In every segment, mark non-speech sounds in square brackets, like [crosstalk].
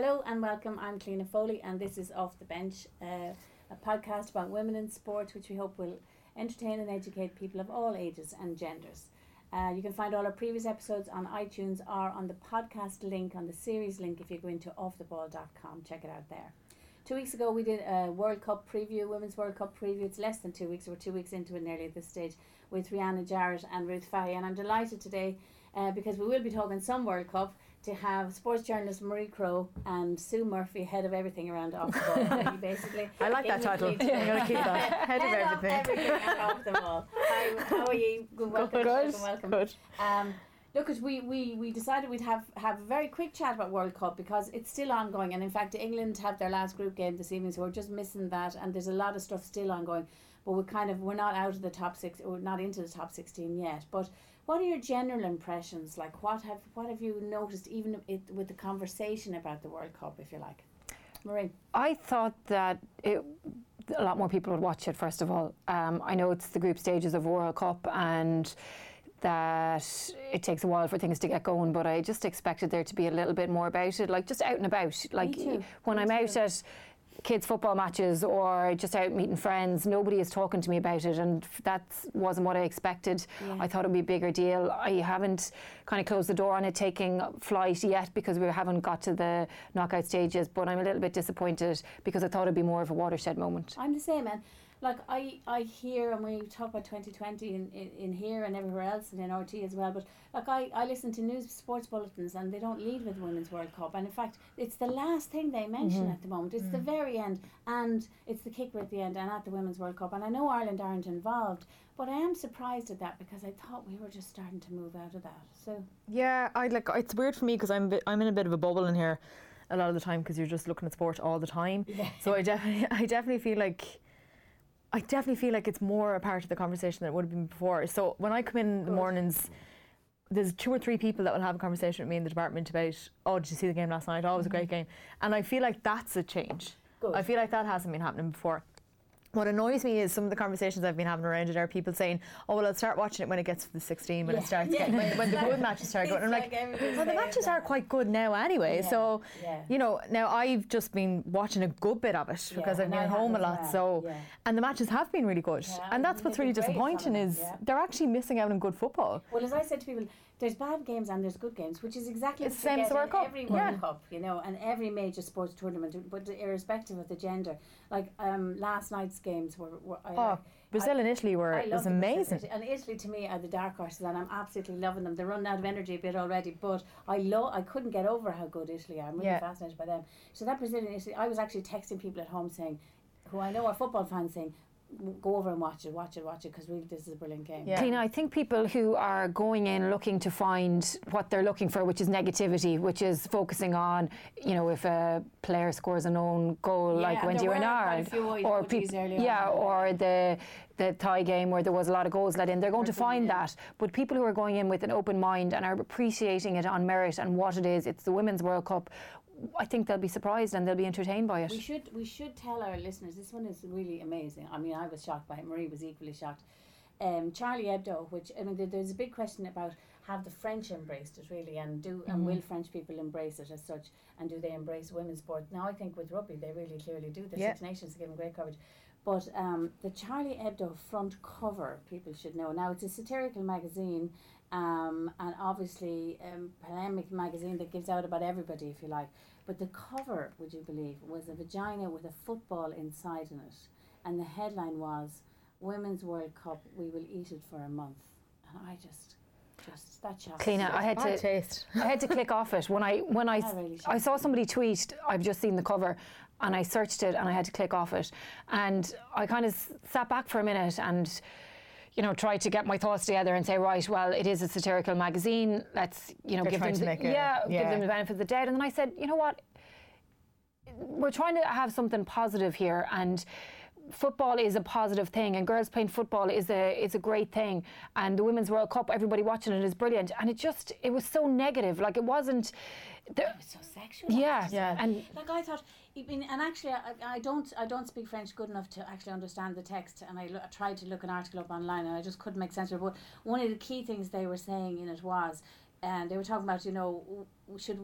Hello and welcome. I'm Cliona Foley, and this is Off the Bench, uh, a podcast about women in sport, which we hope will entertain and educate people of all ages and genders. Uh, you can find all our previous episodes on iTunes or on the podcast link, on the series link, if you go into offtheball.com. Check it out there. Two weeks ago, we did a World Cup preview, Women's World Cup preview. It's less than two weeks, we're two weeks into it nearly at this stage, with Rianna Jarrett and Ruth Fahy. And I'm delighted today uh, because we will be talking some World Cup to have sports journalist Marie Crowe and Sue Murphy head of everything around off the ball. basically, I like that title. I'm going to keep that. [laughs] Head, head of everything. Of everything and off the ball. How, how are you? Good, welcome, Good. welcome. Good. Um, look, we, we, we decided we'd have, have a very quick chat about World Cup because it's still ongoing, and in fact, England have their last group game this evening, so we're just missing that, and there's a lot of stuff still ongoing. But we're kind of we're not out of the top six, we're not into the top sixteen yet. But what are your general impressions? Like, what have what have you noticed, even it, with the conversation about the World Cup, if you like, Marie? I thought that it, a lot more people would watch it. First of all, um, I know it's the group stages of World Cup and that it takes a while for things to get going, but I just expected there to be a little bit more about it, like just out and about. Like when Me I'm out too. at kids' football matches or just out meeting friends, nobody is talking to me about it, and that wasn't what I expected. Yeah. I thought it would be a bigger deal. I haven't kind of closed the door on it taking flight yet because we haven't got to the knockout stages, but I'm a little bit disappointed because I thought it'd be more of a watershed moment. I'm the same, man. Like I, I hear, and we talk about 2020 in, in, in here and everywhere else, and in RT as well. But like I, I listen to news sports bulletins, and they don't lead with the Women's World Cup. And in fact, it's the last thing they mention mm-hmm. at the moment. It's the mm. very end, and it's the kicker at the end, and at the Women's World Cup. And I know Ireland aren't involved, but I am surprised at that because I thought we were just starting to move out of that. So Yeah, I like. It's weird for me because I'm bit, I'm in a bit of a bubble in here a lot of the time because you're just looking at sport all the time. Yeah. So I definitely [laughs] I definitely feel like. I definitely feel like it's more a part of the conversation than it would have been before. So when I come in in the mornings, there's two or three people that will have a conversation with me in the department about, oh, did you see the game last night? Oh, it was a mm-hmm. great game. And I feel like that's a change. Good. I feel like that hasn't been happening before. What annoys me is some of the conversations I've been having around it are people saying, "Oh well, I'll start watching it when it gets to the 16, when Yeah. it starts, Yeah. getting, when, when the [laughs] good matches start going." I'm like, well, the matches are quite good now anyway. Yeah. So, you know, now I've just been watching a good bit of it because I've been home a lot. well. So, and the matches have been really good, and that's what's really great, some of disappointing is they're actually missing out on good football. Well, as I said to people, there's bad games and there's good games, which is exactly It's the same as World Cup. every World Yeah. Cup, you know, and every major sports tournament, but irrespective of the gender. Like um, last night's games were, were I, Oh, Brazil and Italy were I was the Brazil- amazing. And Italy to me are the dark horses, and I'm absolutely loving them. They're running out of energy a bit already, but I love. I couldn't get over how good Italy are. I'm really Yeah. fascinated by them. So that Brazilian Italy, I was actually texting people at home saying, who I know are football fans, saying, "Go over and watch it, watch it, watch it," because really this is a brilliant game. Yeah. Tina, I think people who are going in looking to find what they're looking for, which is negativity, which is focusing on, you know, if a player scores an own goal Yeah, like and Wendie Renard, quite a few or emojis peop- earlier yeah, on. or the the Thai game where there was a lot of goals let in, they're going to find yeah. that. But people who are going in with an open mind and are appreciating it on merit and what it is, it's the Women's World Cup. I think they'll be surprised and they'll be entertained by it. We should we should tell our listeners this one is really amazing. I mean, I was shocked by it. Marie was equally shocked. Um, Charlie Hebdo, which I mean, there's a big question about have the French embraced it really, and do and will French people embrace it as such, and do they embrace women's sport? Now, I think with rugby they really clearly do. The Yeah. Six Nations are giving great coverage, but um, the Charlie Hebdo front cover, people should know. Now, it's a satirical magazine, um, and obviously um, polemic magazine that gives out about everybody, if you like. But the cover, would you believe, was a vagina with a football inside in it, and the headline was "Women's World Cup, we will eat it for a month." And I just, just that shocked. Clean me. it. I had Bad to. taste. I had to [laughs] click off it when I when I really I saw somebody tweet. I've just seen the cover, and I searched it, and I had to click off it, and I kind of sat back for a minute and. You know, try to get my thoughts together and say, right, well, it is a satirical magazine. Let's, you know, They're give them, the, a- yeah, give them the benefit of the doubt. And then I said, you know what, we're trying to have something positive here and football is a positive thing and girls playing football is a is a great thing and the women's world cup everybody watching it is brilliant and it just it was so negative like it wasn't there, It was so sexual. yeah Yeah. and Like I thought, I mean, and actually, I, I don't, I don't speak French good enough to actually understand the text. And I, lo- I tried to look an article up online, and I just couldn't make sense of it. But one of the key things they were saying in it was, and they were talking about you know should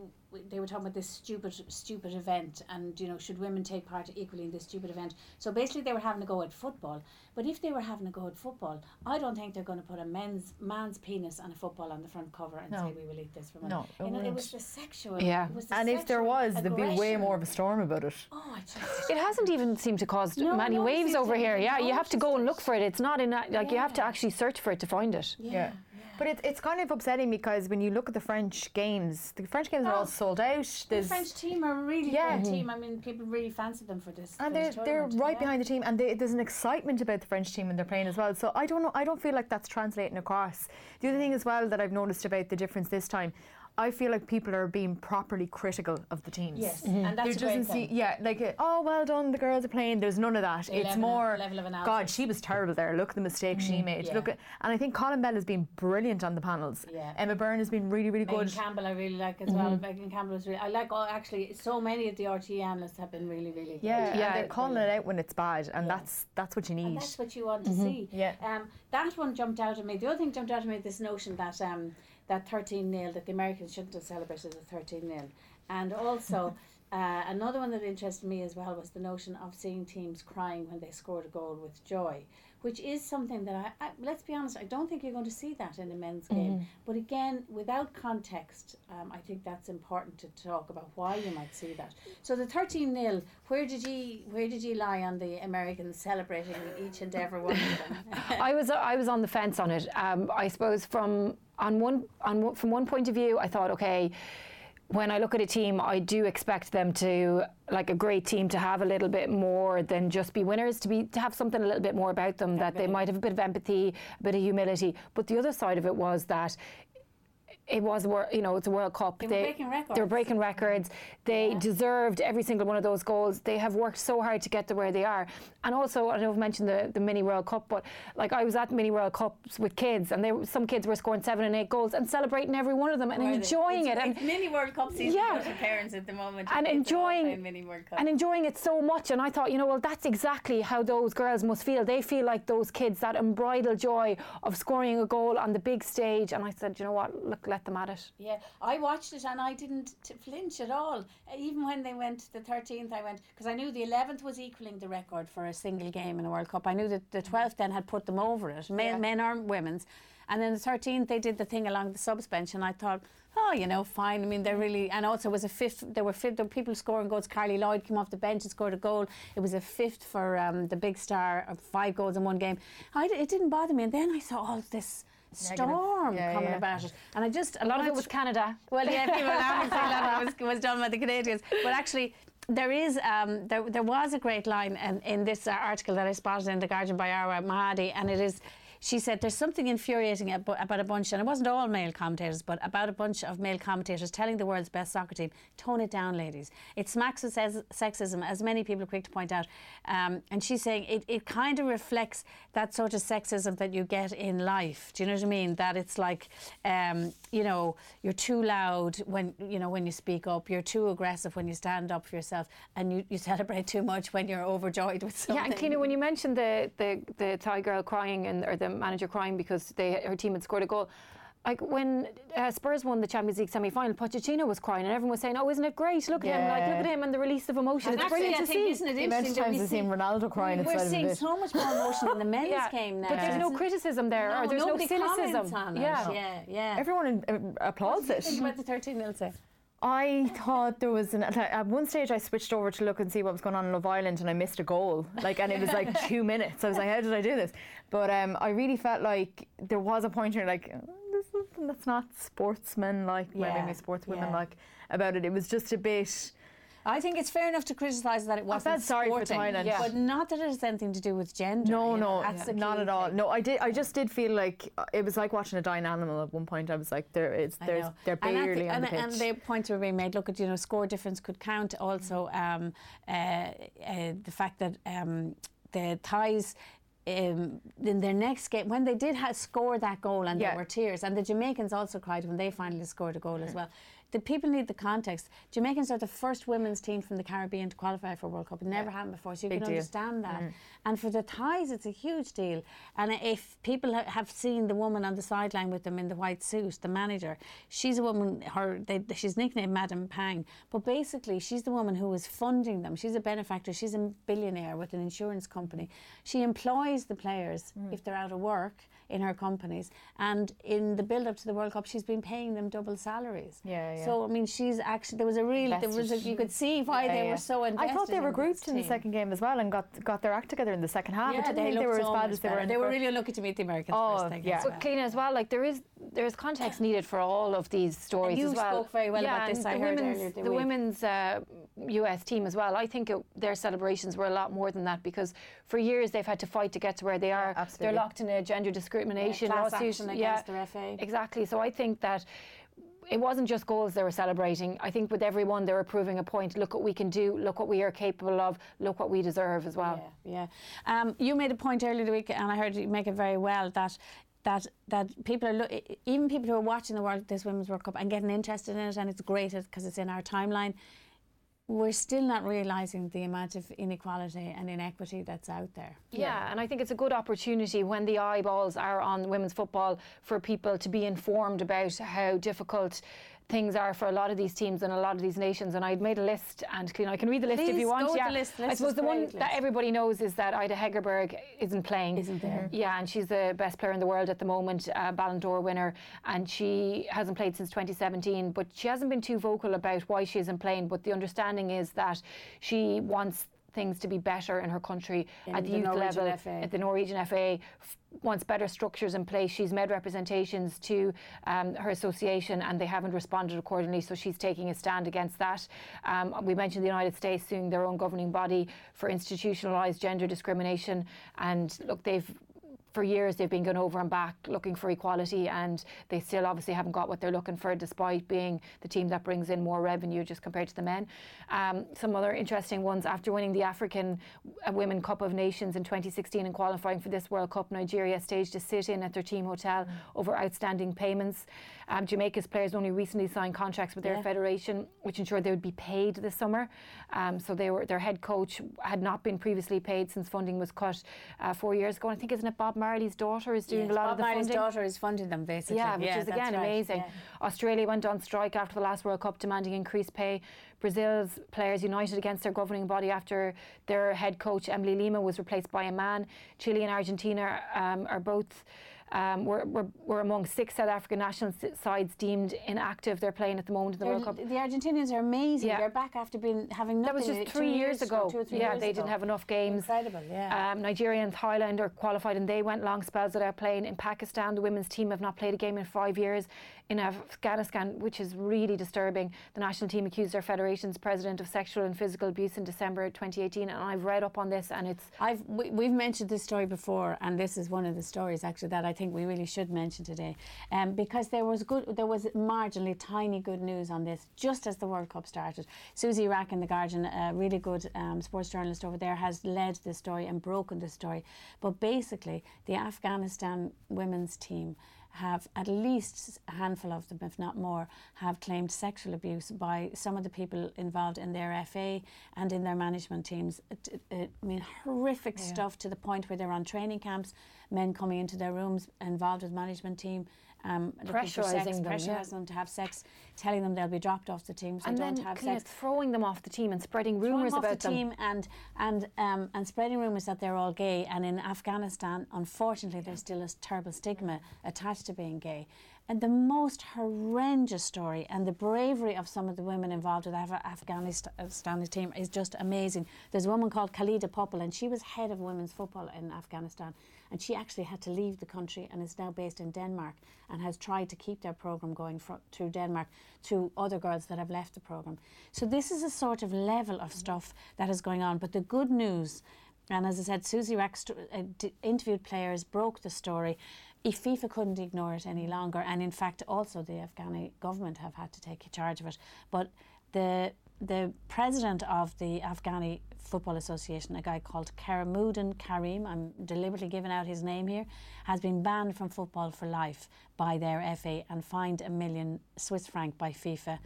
they were talking about this stupid stupid event and you know should women take part equally in this stupid event so basically they were having a go at football but if they were having a go at football I don't think they're going to put a men's man's penis on a football on the front cover and No. say we will eat this for money No, it you know, it was the sexual Yeah. it was the And if there sexual was, there'd be way more of a storm about it. oh just [laughs] It hasn't even seemed to cause No, many no waves over here. Yeah, you have to go and look for it. It's not in that, like you have to actually search for it to find it. yeah, But it's it's kind of upsetting because when you look at the French games, the French games are all Oh. sold out. The French team are a really Yeah. good mm-hmm. team. I mean, people really fancy them for this. and they're they're right yeah. behind the team, and they, there's an excitement about the French team when they're playing as well. So I don't know. I don't feel like that's translating across. The other thing as well that I've noticed about the difference this time, I feel like people are being properly critical of the teams. Yes, Mm-hmm. and that's there a great doesn't thing. see, yeah, like uh, oh well done, the girls are playing. There's none of that. The it's level- more level of God, she was terrible there. Look at the mistake she made. Yeah. Look at, and I think Colin Bell has been brilliant on the panels. Yeah. Emma Byrne has been really, really good. Megan good. Campbell, I really like as well. Megan Campbell is really. I like all actually. So many of the RT analysts have been really, really. Yeah, good. Yeah. and they're calling it out when it's bad, and Yeah. that's that's what you And need. that's what you want to see. Yeah. Um, that one jumped out at me. The other thing jumped out at me this notion that um, that 13 nil that the Americans shouldn't have celebrated as a 13 nil, and also. [laughs] Uh, another one that interested me as well was the notion of seeing teams crying when they scored a goal with joy, which is something that I, I let's be honest, I don't think you're going to see that in a men's game. But again, without context, um, I think that's important to talk about why you might see that. So the 13 0 where did you where did you lie on the Americans celebrating each and every one of them? [laughs] I was I was on the fence on it. Um, I suppose from on one on from one point of view, I thought, okay, when I look at a team, I do expect them to like a great team to have a little bit more than just be winners. To be to have something a little bit more about them that they might have a bit of empathy, a bit of humility. But the other side of it was that. It was, you know, it's a World Cup. They were breaking They were records. breaking records. They Yeah. deserved every single one of those goals. They have worked so hard to get to where they are. And also, I know I've mentioned the, the mini World Cup, but like I was at mini World Cups with kids, and they some kids were scoring seven and eight goals and celebrating every one of them and Were enjoying It's- it. And it's mini World Cup season Yeah. for parents at the moment. and enjoying mini World Cup. and enjoying it so much. And I thought, you know, well, that's exactly how those girls must feel. They feel like those kids, that unbridled joy of scoring a goal on the big stage. And I said, you know what, look, let them at it. Yeah, I watched it and I didn't t- flinch at all. Even when they went the 13th, I went because I knew the 11th was equaling the record for a single game in a World Cup. I knew that the 12th then had put them over it, men, Yeah. men or women's. And then the 13th, they did the thing along the subs bench, and I thought, oh, you know, fine. I mean, they're really, and also it was a fifth. There were fifth. There were people scoring goals. Carli Lloyd came off the bench and scored a goal. It was a fifth for um, the big star of five goals in one game. I, it didn't bother me, and then I saw all this storm Yeah, coming yeah. about it, and I just A lot of it was Canada. well, yeah, people obviously that was, [laughs] was done by the Canadians. But actually, there is um, there, there was a great line in, in this uh, article that I spotted in the Guardian by Arwa Mahdawi, and it is. She said there's something infuriating abo- about a bunch, and it wasn't all male commentators, but about a bunch of male commentators telling the world's best soccer team, tone it down, ladies. It smacks of sexism, as many people are quick to point out. Um, and she's saying it, it kind of reflects that sort of sexism that you get in life. Do you know what I mean? That it's like, um, you know, you're too loud when you know when you speak up. You're too aggressive when you stand up for yourself, and you, you celebrate too much when you're overjoyed with something. Yeah, and Keena, when you mentioned the, the, the Thai girl crying and or the manager crying because they her team had scored a goal, like when uh, Spurs won the Champions League semi final, Pochettino was crying and everyone was saying, "Oh, isn't it great? Look at him! Like, look at him and the release of emotion. And it's actually, brilliant I to think, see." isn't it The amount of times we I've seen see- Ronaldo crying We're inside of seeing it. so much more emotion in the [laughs] men's Yeah, game now. but there's no criticism there, or there's no cynicism. on it. Yeah. yeah, yeah. Everyone uh, applauds it. Think about the 13 nil say. I thought there was an at one stage I switched over to look and see what was going on in Love Island and I missed a goal like and it was like [laughs] two minutes I was like how did I do this but um, I really felt like there was a point where like "Oh, there's something that's not sportsman like well, Yeah, maybe sportswomen yeah. like about it it was just a bit I think it's fair enough to criticise that it wasn't felt sorry for Thailand. Yeah. but not that it has anything to do with gender. no no the not at all thing. no I did I just did feel like uh, it was like watching a dying animal at one point I was like there it's there's they're and I barely thi- on and, the pitch and the points were being made. Look at you know score difference could count. Also, um, uh, uh, the fact that um, the Thais. Um, in their next game, when they did ha- score that goal and Yeah. there were tears, and the Jamaicans also cried when they finally scored a goal as well. The people need the context. Jamaicans are the first women's team from the Caribbean to qualify for World Cup. It never happened before, so you Big can deal. understand that. Mm. And for the Thais, it's a huge deal. And if people ha- have seen the woman on the sideline with them in the white suit, the manager, she's a woman. Her they, she's nicknamed Madam Pang, but basically she's the woman who is funding them. She's a benefactor. She's a billionaire with an insurance company. She employs the players mm. if they're out of work in her companies, and in the build up to the World Cup, she's been paying them double salaries. Yeah, yeah. So I mean, she's actually there was a real there was a, you could see why Yeah, they yeah. were so invested. I thought they were grouped in the second game as well and got got their act together in the second half. I Yeah, didn't they think they were as bad as they were. in They were really unlucky to meet the Americans Oh, first. I yeah. well. But Cliona as well, like there is there's context needed for all of these stories you as well. spoke very well yeah, about this, and I the heard women's, earlier the the women's uh, US team as well. I think it, their celebrations were a lot more than that because for years they've had to fight to get to where they are. absolutely. They're locked in a gender discrimination class lawsuit. action against the FA. Exactly. So I think that it wasn't just goals they were celebrating. I think with everyone they were proving a point. Look what we can do. Look what we are capable of. Look what we deserve as well. Yeah, yeah. Um, you made a point earlier the week, and I heard you make it very well that. That, that people are even people who are watching the world this women's World Cup and getting interested in it and it's great because it's in our timeline. We're still not realizing the amount of inequality and inequity that's out there. Yeah, and I think it's a good opportunity when the eyeballs are on women's football for people to be informed about how difficult things are for a lot of these teams and a lot of these nations. And I'd made a list, and Cliona, I can read the list if you want. yeah, the list. I suppose the one great that everybody knows is that Ada Hegerberg isn't playing. Isn't there. Yeah, and she's the best player in the world at the moment, uh, Ballon d'Or winner, and she hasn't played since 2017. But she hasn't been too vocal about why she isn't playing. But the understanding is that she wants things to be better in her country In at the, the youth Norwegian level, FA. at the Norwegian FA. f- Wants better structures in place. She's made representations to um, her association and they haven't responded accordingly, so she's taking a stand against that. Um, we mentioned the United States suing their own governing body for institutionalised gender discrimination, and look, they've for years they've been going over and back looking for equality and they still obviously haven't got what they're looking for despite being the team that brings in more revenue just compared to the men. Um, some other interesting ones after winning the African Women Cup of Nations in 2016 and qualifying for this World Cup, Nigeria staged a sit-in at their team hotel over outstanding payments. Um, Jamaica's players only recently signed contracts with their Yeah. federation which ensured they would be paid this summer. Um, so they were their head coach had not been previously paid since funding was cut uh, four years ago. And I think isn't it Bob Marley's daughter is doing Yes, a lot Bob of the Marley's funding. daughter is funding them basically. Yeah, which is again right. amazing. Yeah. Australia went on strike after the last World Cup, demanding increased pay. Brazil's players united against their governing body after their head coach Emily Lima was replaced by a man. Chile and Argentina um, are both. Um, were, were, were among six South African national sides deemed inactive. They're playing at the moment in the They're- World Cup. The Argentinians are amazing. Yeah. They're back after being having That was just three years ago. Two or three yeah, years they ago. didn't have enough games. Incredible, yeah. Um, Nigeria and Thailand are qualified and they went long spells without playing. In Pakistan, the women's team have not played a game in five years. In Afghanistan, which is really disturbing, the national team accused their federation's president of sexual and physical abuse in December 2018. And I've read up on this and it's I've we, we've mentioned this story before, and this is one of the stories actually that I think we really should mention today, um, because there was good, there was marginally tiny good news on this just as the World Cup started. Susie Wrack in the Guardian, a really good um, sports journalist over there, has led this story and broken the story. But basically, the Afghanistan women's team have at least a handful of them, if not more, have claimed sexual abuse by some of the people involved in their FA and in their management teams. It- it- I mean, horrific stuff to the point where they're on training camps, men coming into their rooms involved with management team. Um, looking for sex, Pressurising them, yeah. them to have sex, telling them they'll be dropped off the team, so and don't then have sex. throwing them off the team and spreading rumours about the them. team and and um, and spreading rumours that they're all gay. And in Afghanistan, unfortunately, there's still a terrible stigma attached to being gay. And the most horrendous story and the bravery of some of the women involved with Af- Afghanistan's team is just amazing. There's a woman called Khalida Popal, and she was head of women's football in Afghanistan. And she actually had to leave the country and is now based in Denmark and has tried to keep their program going fro- through Denmark to other girls that have left the program. So this is a sort of level of stuff that is going on. But the good news, and as I said, Susie Wrack uh, interviewed players, broke the story. If FIFA couldn't ignore it any longer, and in fact, also the Afghani government have had to take charge of it. But the the president of the Afghani Football Association, a guy called Keramuddin Karim, I'm deliberately giving out his name here, has been banned from football for life by their FA and fined a million Swiss franc by FIFA.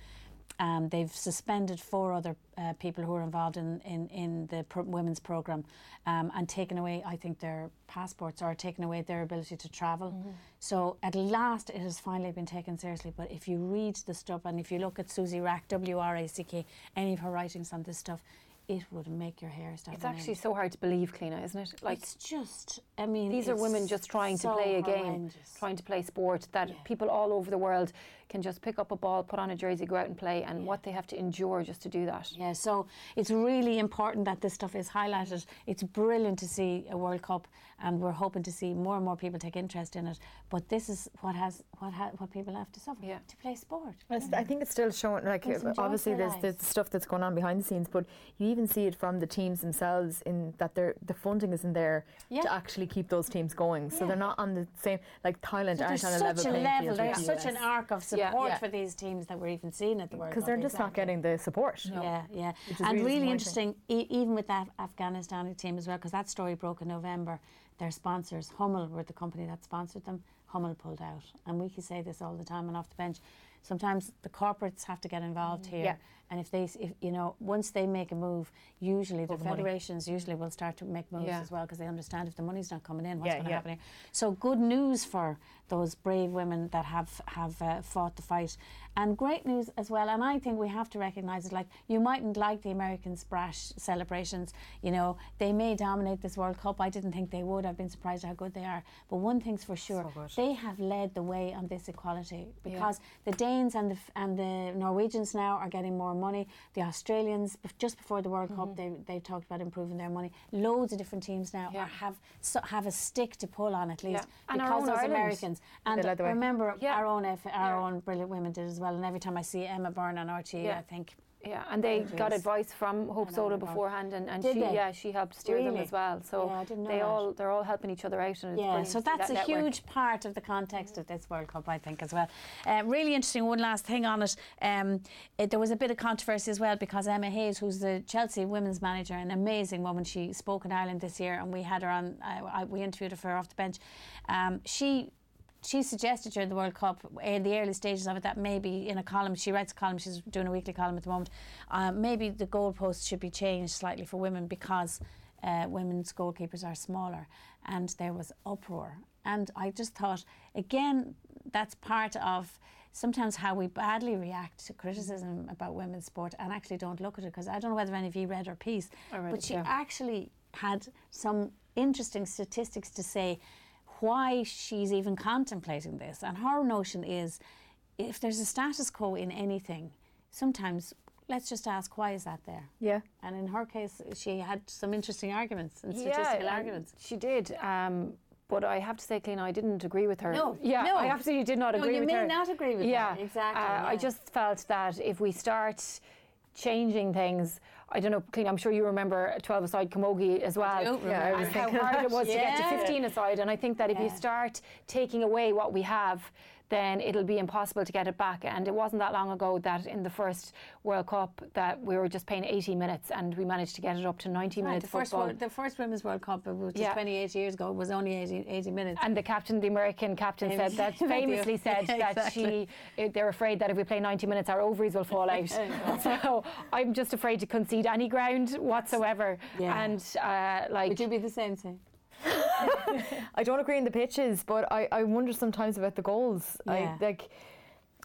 Um, they've suspended four other uh, people who are involved in, in, in the pro- women's programme um, and taken away, I think, their passports or taken away their ability to travel. Mm-hmm. So at last it has finally been taken seriously. But if you read the stuff and if you look at Susie Wrack, W R A C K, any of her writings on this stuff, it would make your hair stand It's actually so hard to believe, Cliona, isn't it? Like it's just, I mean, these are women just trying to so play a game, trying to play sport that people all over the world can just pick up a ball, put on a jersey, go out and play, and what they have to endure just to do that. Yeah, so it's really important that this stuff is highlighted. It's brilliant to see a World Cup, and we're hoping to see more and more people take interest in it. But this is what has what ha- what people have to suffer Yeah. to play sport. It's- I think it's still showing, like, It's obviously their there's the lives. stuff that's going on behind the scenes, but you even see it from the teams themselves in that they're, the funding isn't there Yeah. to actually keep those teams going. So Yeah. they're not on the same, like Thailand So aren't there's on a level such a level, there's such an arc of Yeah. Support Yeah. for these teams that we're even seeing at the World Cup. Because they're just not getting the support. Yeah, yeah. And really really, interesting, e- even with that Afghanistan team as well, because that story broke in November. Their sponsors, Hummel, were the company that sponsored them. Hummel pulled out. And we can say this all the time and off the bench. Sometimes the corporates have to get involved mm. here. Yeah. And if they, if you know, once they make a move, usually the, the money. federations usually will start to make moves Yeah. as well because they understand if the money's not coming in, what's Yeah, going to yeah. happen here. So good news for those brave women that have have uh, fought the fight, and great news as well. And I think we have to recognise it. Like you mightn't like the Americans' brash celebrations. You know they may dominate this World Cup. I didn't think they would. I've been surprised how good they are. But one thing's for sure, So they have led the way on this equality because the Danes and the and the Norwegians now are getting more money. The Australians just before the World Cup mm-hmm. they they talked about improving their money. Loads of different teams now Yeah. are, have so, have a stick to pull on at least Yeah. And because own those Americans and They led the way. remember Yeah. our own F- our Yeah. own brilliant women did as well. And every time I see Emma Byrne on RT, Yeah. I think Yeah, and they got advice from Hope Solo beforehand, and, and Did she they? yeah she helped steer them as well. So Yeah, I didn't know they that. all they're all helping each other out, and it's yeah. So that's a network. huge part of the context of this World Cup, I think, as well. Uh, really interesting. One last thing on it. Um, it. There was a bit of controversy as well because Emma Hayes, who's the Chelsea women's manager, an amazing woman, she spoke in Ireland this year, and we had her on. I, I, we interviewed her for off the bench. Um, she she suggested during the World Cup in the early stages of it that maybe in a column she writes a column she's doing a weekly column at the moment uh, maybe the goalposts should be changed slightly for women because uh, women's goalkeepers are smaller and there was uproar and I just thought again that's part of sometimes how we badly react to criticism about women's sport and actually don't look at it because I don't know whether any of you read her piece read but it, she yeah. actually had some interesting statistics to say why she's even contemplating this. And her notion is if there's a status quo in anything, sometimes let's just ask why is that there? Yeah. And in her case, she had some interesting arguments and statistical and arguments. She did. Um, but I have to say, Cliona, I didn't agree with her. No, yeah, no. I absolutely did not agree No, agree you with may her. not agree with her, yeah, exactly, Uh, I just felt that if we start changing things, I don't know, Cliona, I'm sure you remember 12 aside Camogie as well. do Yeah, I and how [laughs] hard it was to get to 15 aside. And I think that if you start taking away what we have, then it'll be impossible to get it back. And it wasn't that long ago that in the first World Cup that we were just playing 80 minutes and we managed to get it up to 90 Right, minutes the first. World, the first Women's World Cup, which was Yeah. 28 years ago, was only 80, 80 minutes. And the captain, the American captain, said that [laughs] Famously. [laughs] said that Exactly. she, uh, they're afraid that if we play 90 minutes, our ovaries will fall out. [laughs] so I'm just afraid to concede any ground whatsoever. Yeah. And uh, like, Would you be the same thing? [laughs] I don't agree in the pitches, but I, I wonder sometimes about the goals. Yeah. I like.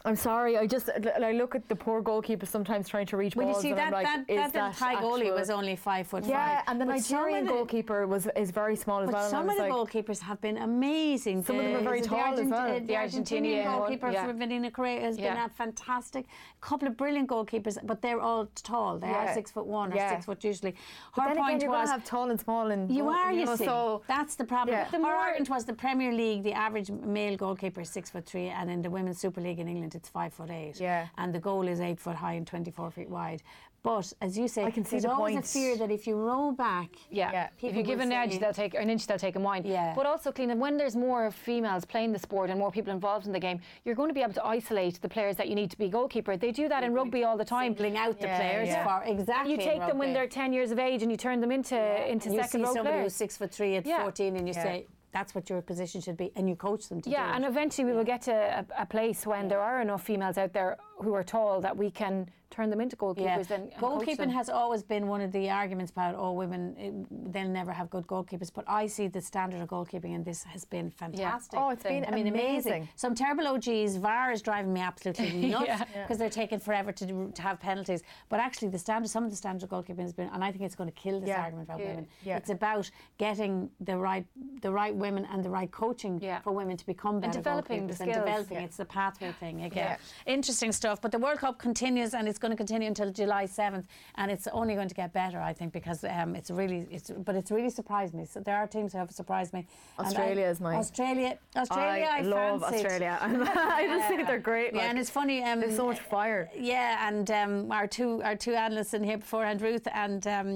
I'm sorry. I just I look at the poor goalkeeper sometimes trying to reach Well, you see, that, like, that, that, that Thai goalie was only five foot Yeah, five. and the But Nigerian the- goalkeeper was is very small as But well. some of the like, goalkeepers have been amazing. Some of them are very is it tall as well. uh, The The Argentinian Argentinian goalkeeper yeah. for Vanina Correa has been a fantastic. A couple of brilliant goalkeepers, but they're all tall. They are six foot one or Yeah. six foot usually. But Her then again, you're was. to have tall and small, and you are, you know, see. So That's the problem. Yeah. The The more argument was the Premier League, the average male goalkeeper is six foot three, and in the Women's Super League in England, it's five foot eight. Yeah. And the goal is eight foot high and 24 feet wide. But as you say, I can see there's the always point. a fear that if you roll back, Yeah. Yeah. If People you give an edge, they'll take or an inch, they'll take a mile. Yeah. But also, Cliona, when there's more females playing the sport and more people involved in the game, you're going to be able to isolate the players that you need to be goalkeeper. They do that in rugby all the time. singling out the Yeah, players yeah. for exactly. You take them when they're 10 years of age and you turn them into into and you second see row somebody players. who's six foot three at Yeah. 14 and you Yeah. say that's what your position should be and you coach them to do Yeah, and eventually we will get to a, a place when there are enough females out there who are tall that we can turn them into goalkeepers and, and goalkeeping has always been one of the arguments about oh women it, they'll never have good goalkeepers but I see the standard of goalkeeping and this has been fantastic Oh, it's been I mean amazing amazing. some terrible OGs VAR is driving me absolutely [laughs] nuts Yeah. because they're taking forever to, do, to have penalties but actually the standard some of the standard of goalkeeping has been and I think it's going to kill this Yeah. argument about Yeah. women Yeah. it's about getting the right the right women and the right coaching Yeah. for women to become better developing the goalkeepers and skills. developing Yeah. it's the pathway thing again Yeah. interesting stuff but the World Cup continues and it's going to continue until July 7th and it's only going to get better I think because um, it's really it's but it's really surprised me so there are teams who have surprised me And I- Australia is my- Australia Australia I, I, love fancied. Australia. [laughs] I just think they're great. yeah like, and it's funny um, there's so much fire. yeah, and um, our two our two analysts in here beforehand, Ruth and um,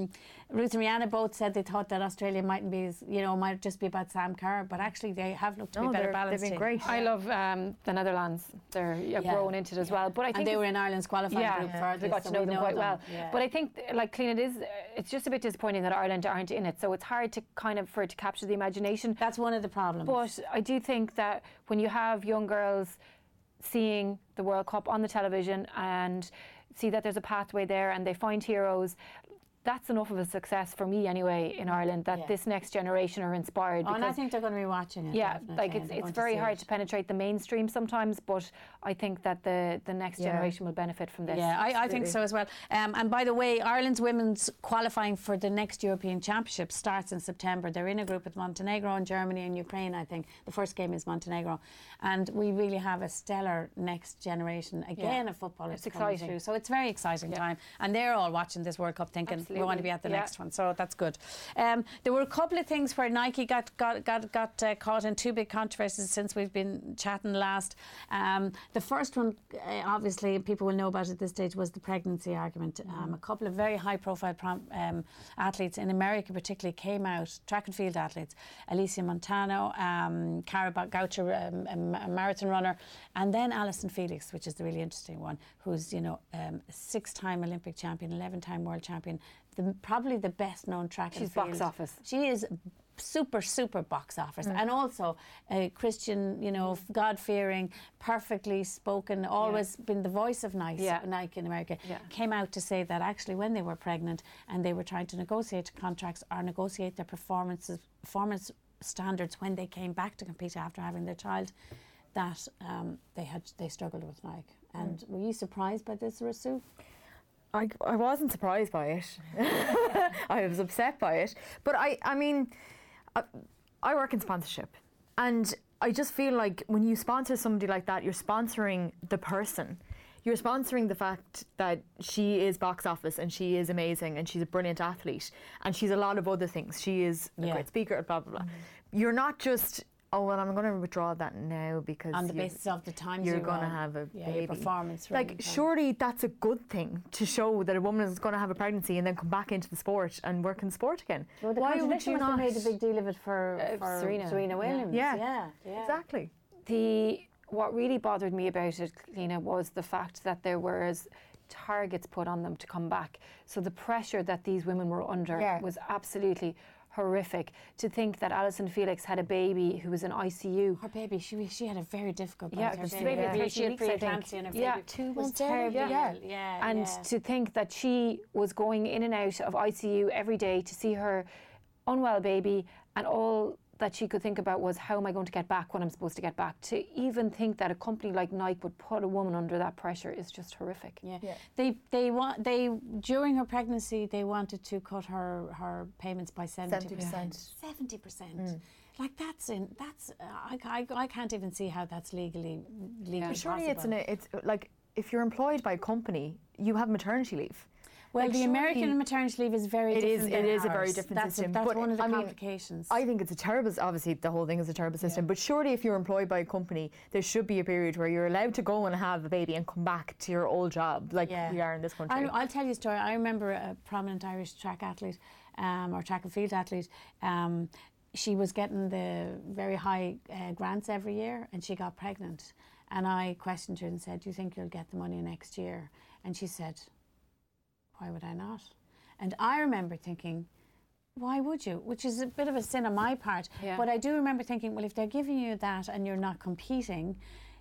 Ruth and Rianna, both said they thought that Australia mightn't be, you know, might just be about Sam Kerr, but actually they have looked to No, be better they're- balanced. they've been team. great. I love um, the Netherlands. They're yeah, Yeah. growing into it as well. But I think and they were in Ireland's qualifying yeah, group yeah. for they this, got so to know we them quite well. Yeah. But I think, like Cliona, it is. uh, It's just a bit disappointing that Ireland aren't in it. So it's hard to kind of for it to capture the imagination. that's one of the problems. But I do think that when you have young girls seeing the World Cup on the television and see that there's a pathway there and they find heroes, that's enough of a success for me anyway in Ireland that Yeah. this next generation are inspired. Oh, and I think they're going to be watching it. yeah, definitely, like it's it's very see hard it. to penetrate the mainstream sometimes, but I think that the the next Yeah. generation will benefit from this. Yeah, I, I think so as well. Um, and by the way, Ireland's women's qualifying for the next European Championship starts in September. They're in a group with Montenegro and Germany and Ukraine, I think. The first game is Montenegro. And we really have a stellar next generation again of footballers It's coming exciting. through. So it's a very exciting Yeah. time. And they're all watching this World Cup thinking we want to be at the Yeah. next one. So that's good. Um, there were a couple of things where Nike got got got, got uh, caught in two big controversies since we've been chatting last. Um, the first one, uh, obviously, people will know about at this stage, was the pregnancy argument. Um, a couple of very high-profile prom- um, athletes in America, particularly, came out. Track and field athletes, Alysia Montaño, um, Kara Goucher, um, a marathon runner, and then Allyson Felix, which is the really interesting one, who's you know um, six-time Olympic champion, eleven-time world champion. The, probably the best-known track and She's box field. office. She is super, super box office, Mm. and also a Christian, you know, God fearing, perfectly spoken, always been the voice of Nike, Yeah. Nike in America. Yeah. Came out to say that actually, when they were pregnant and they were trying to negotiate contracts or negotiate their performances, performance standards when they came back to compete after having their child, that um, they had they struggled with Nike. And were you surprised by this, Rasu? I, I wasn't surprised by it. [laughs] I was upset by it. But I, I mean, I, I work in sponsorship. And I just feel like when you sponsor somebody like that, you're sponsoring the person. You're sponsoring the fact that she is box office and she is amazing and she's a brilliant athlete and she's a lot of other things. She is a Yeah. great speaker, blah, blah, blah. Mm-hmm. You're not just, oh, well, I'm going to withdraw that now because On the you- basis of the times you're you going to have a yeah, baby. your performance. Like, really, surely that's a good thing to show that a woman is going to have a pregnancy and then come back into the sport and work in sport again. Well, the Why would contradiction you was not? made a big deal of it for, Uh, for Serena. Serena, Yeah. Williams. Yeah. yeah, yeah. Exactly. The what really bothered me about it, Lena, was the fact that there was targets put on them to come back. So the pressure that these women were under Yeah. was absolutely horrific. To think that Allyson Felix had a baby who was in ICU. Her baby, she she had a very difficult Yeah, birth. Her it was baby, maybe yeah. 13 she had weeks, I think. preeclampsia in her Yeah. baby. Two was months old, terrible. yeah. yeah, and yeah. to think that she was going in and out of ICU every day to see her unwell baby, and all that she could think about was how am I going to get back when I'm supposed to get back. To even think that a company like Nike would put a woman under that pressure is just horrific. Yeah. Yeah. They they want they during her pregnancy they wanted to cut her her payments by seventy 70%. Seventy percent. Like that's in that's uh, I, I, I can't even see how that's legally legally Yeah. But surely it's possible. an, it's like if you're employed by a company, you have maternity leave. Well, Like, the American maternity leave is very It is- different. it than is a very different that's system, that's but, one of the I mean, complications. I think it's a terrible. Obviously, the whole thing is a terrible system. But surely, if you're employed by a company, there should be a period where you're allowed to go and have a baby and come back to your old job, like Yeah. we are in this country. I, I'll tell you a story. I remember a prominent Irish track athlete um, or track and field athlete. Um, she was getting the very high uh, grants every year and she got pregnant. And I questioned her and said, Do you think you'll get the money next year? And she said, Why would I not? And I remember thinking, why would you? Which is a bit of a sin on my part. Yeah. But I do remember thinking, well, if they're giving you that and you're not competing,